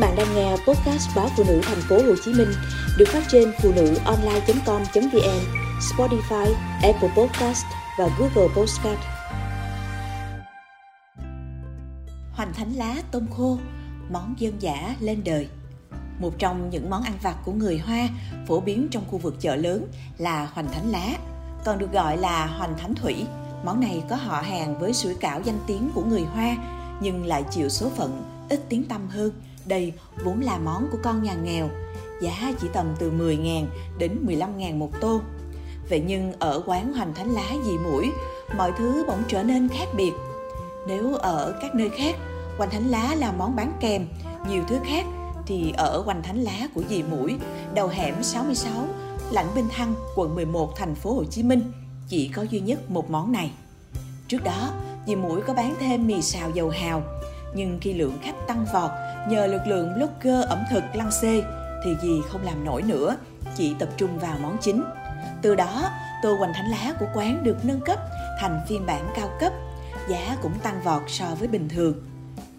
bạn đang nghe podcast báo phụ nữ thành phố Hồ Chí Minh được phát trên phụ nữ online.com.vn, Spotify, Apple Podcast và Google Podcast. Hoành thánh lá tôm khô, món dân dã lên đời. Một trong những món ăn vặt của người Hoa phổ biến trong khu vực chợ lớn là hoành thánh lá, còn được gọi là hoành thánh thủy. Món này có họ hàng với sủi cảo danh tiếng của người Hoa nhưng lại chịu số phận ít tiếng tăm hơn đây vốn là món của con nhà nghèo, giá chỉ tầm từ 10.000 đến 15.000 một tô. Vậy nhưng ở quán hoành thánh lá dì mũi, mọi thứ bỗng trở nên khác biệt. Nếu ở các nơi khác, hoành thánh lá là món bán kèm, nhiều thứ khác thì ở hoành thánh lá của dì mũi, đầu hẻm 66, Lãnh Bình Thăng, quận 11, thành phố Hồ Chí Minh chỉ có duy nhất một món này. Trước đó, dì mũi có bán thêm mì xào dầu hào, nhưng khi lượng khách tăng vọt nhờ lực lượng blogger ẩm thực lăng xê thì gì không làm nổi nữa, chỉ tập trung vào món chính. Từ đó, tô hoành thánh lá của quán được nâng cấp thành phiên bản cao cấp, giá cũng tăng vọt so với bình thường.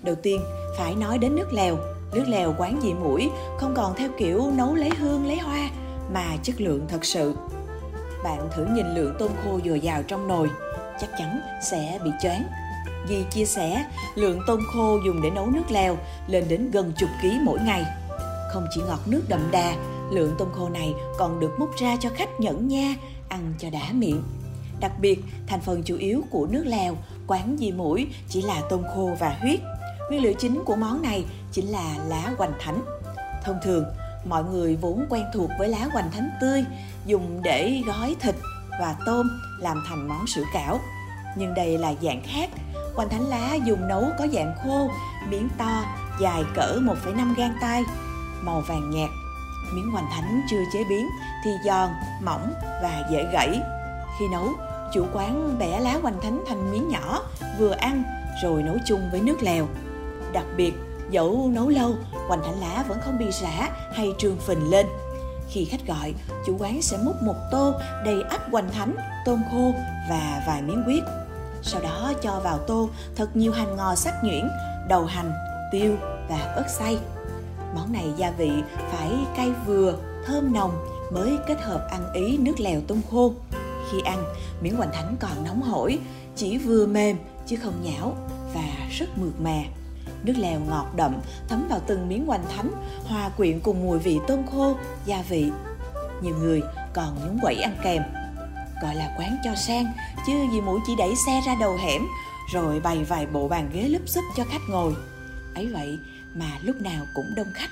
Đầu tiên, phải nói đến nước lèo. Nước lèo quán dị mũi không còn theo kiểu nấu lấy hương lấy hoa mà chất lượng thật sự. Bạn thử nhìn lượng tôm khô dồi dào trong nồi, chắc chắn sẽ bị choáng Di chia sẻ, lượng tôm khô dùng để nấu nước lèo lên đến gần chục ký mỗi ngày. Không chỉ ngọt nước đậm đà, lượng tôm khô này còn được múc ra cho khách nhẫn nha, ăn cho đã miệng. Đặc biệt, thành phần chủ yếu của nước lèo, quán di mũi chỉ là tôm khô và huyết. Nguyên liệu chính của món này chính là lá hoành thánh. Thông thường, mọi người vốn quen thuộc với lá hoành thánh tươi, dùng để gói thịt và tôm làm thành món sữa cảo. Nhưng đây là dạng khác, quanh thánh lá dùng nấu có dạng khô, miếng to, dài cỡ 1,5 gang tay, màu vàng nhạt. Miếng hoành thánh chưa chế biến thì giòn, mỏng và dễ gãy. Khi nấu, chủ quán bẻ lá hoành thánh thành miếng nhỏ, vừa ăn rồi nấu chung với nước lèo. Đặc biệt, dẫu nấu lâu, hoành thánh lá vẫn không bị rã hay trương phình lên. Khi khách gọi, chủ quán sẽ múc một tô đầy ắp hoành thánh, tôm khô và vài miếng huyết sau đó cho vào tô thật nhiều hành ngò sắc nhuyễn, đầu hành, tiêu và ớt xay. Món này gia vị phải cay vừa, thơm nồng mới kết hợp ăn ý nước lèo tôm khô. Khi ăn, miếng hoành thánh còn nóng hổi, chỉ vừa mềm chứ không nhão và rất mượt mà. Nước lèo ngọt đậm thấm vào từng miếng hoành thánh, hòa quyện cùng mùi vị tôm khô, gia vị. Nhiều người còn nhúng quẩy ăn kèm gọi là quán cho sang chứ gì mũi chỉ đẩy xe ra đầu hẻm rồi bày vài bộ bàn ghế lúp xúp cho khách ngồi ấy vậy mà lúc nào cũng đông khách